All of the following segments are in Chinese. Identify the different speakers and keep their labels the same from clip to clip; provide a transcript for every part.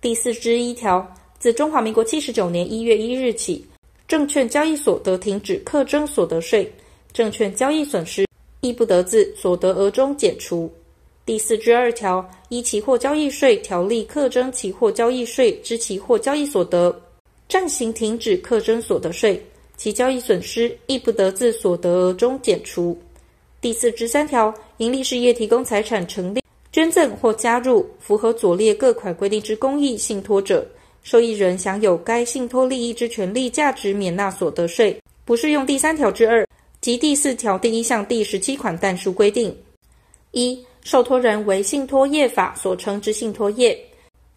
Speaker 1: 第四之一条，自中华民国七十九年一月一日起，证券交易所得停止课征所得税，证券交易损失亦不得自所得额中减除。第四之二条，依期货交易税条例课征期货交易税之期货交易所得，暂行停止课征所得税，其交易损失亦不得自所得额中减除。第四之三条，营利事业提供财产成立、捐赠或加入符合左列各款规定之公益信托者，受益人享有该信托利益之权利价值免纳所得税，不适用第三条之二及第四条第一项第十七款但书规定。一受托人为信托业法所称之信托业；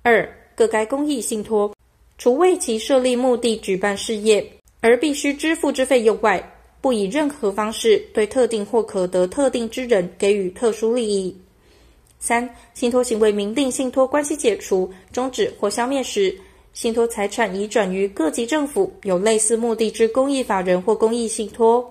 Speaker 1: 二、各该公益信托，除为其设立目的举办事业而必须支付之费用外，不以任何方式对特定或可得特定之人给予特殊利益。三、信托行为明定信托关系解除、终止或消灭时，信托财产移转于各级政府有类似目的之公益法人或公益信托。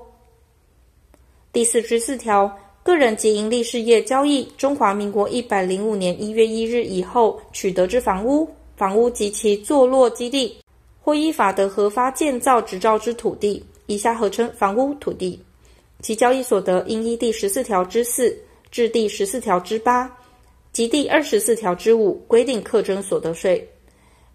Speaker 1: 第四十四条。个人及营利事业交易中华民国一百零五年一月一日以后取得之房屋、房屋及其坐落基地，或依法得核发建造执照之土地（以下合称房屋土地），其交易所得应依第十四条之四至第十四条之八及第二十四条之五规定课征所得税。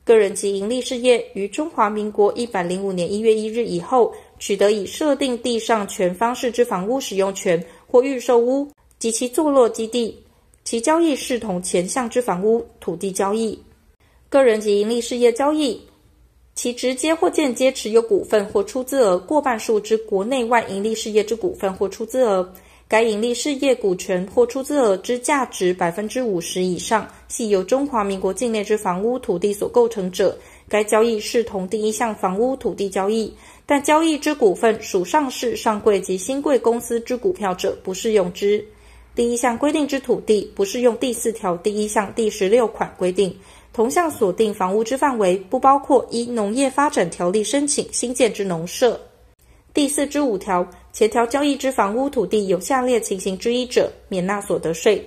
Speaker 1: 个人及营利事业于中华民国一百零五年一月一日以后取得以设定地上权方式之房屋使用权。或预售屋及其坐落基地，其交易视同前项之房屋土地交易。个人及营利事业交易，其直接或间接持有股份或出资额过半数之国内外营利事业之股份或出资额，该盈利事业股权或出资额之价值百分之五十以上，系由中华民国境内之房屋土地所构成者，该交易视同第一项房屋土地交易。但交易之股份属上市、上柜及新柜公司之股票者，不适用之。第一项规定之土地，不适用第四条第一项第十六款规定。同项锁定房屋之范围，不包括依农业发展条例申请新建之农舍。第四之五条，前条交易之房屋土地有下列情形之一者，免纳所得税；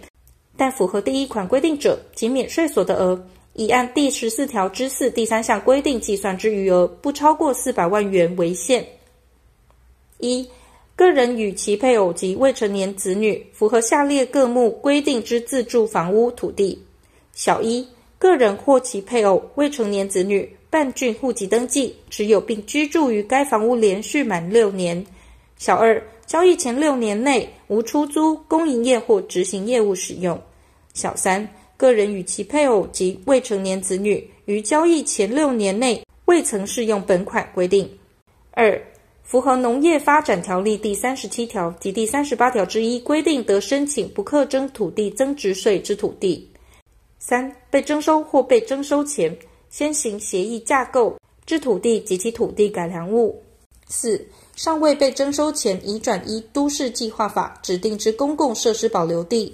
Speaker 1: 但符合第一款规定者，仅免税所得额。以按第十四条之四第三项规定计算之余额，不超过四百万元为限。一、个人与其配偶及未成年子女符合下列各目规定之自住房屋土地：小一、个人或其配偶、未成年子女办竣户籍登记，持有并居住于该房屋连续满六年；小二、交易前六年内无出租、公营业或执行业务使用；小三、个人与其配偶及未成年子女于交易前六年内未曾适用本款规定。二、符合农业发展条例第三十七条及第三十八条之一规定得申请不课征土地增值税之土地。三、被征收或被征收前先行协议架构之土地及其土地改良物。四、尚未被征收前已转移都市计划法指定之公共设施保留地。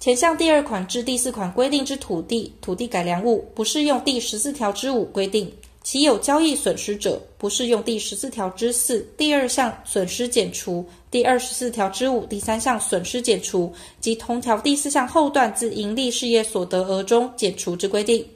Speaker 1: 前项第二款至第四款规定之土地、土地改良物，不适用第十四条之五规定；其有交易损失者，不适用第十四条之四第二项损失减除、第二十四条之五第三项损失减除及同条第四项后段自营利事业所得额中减除之规定。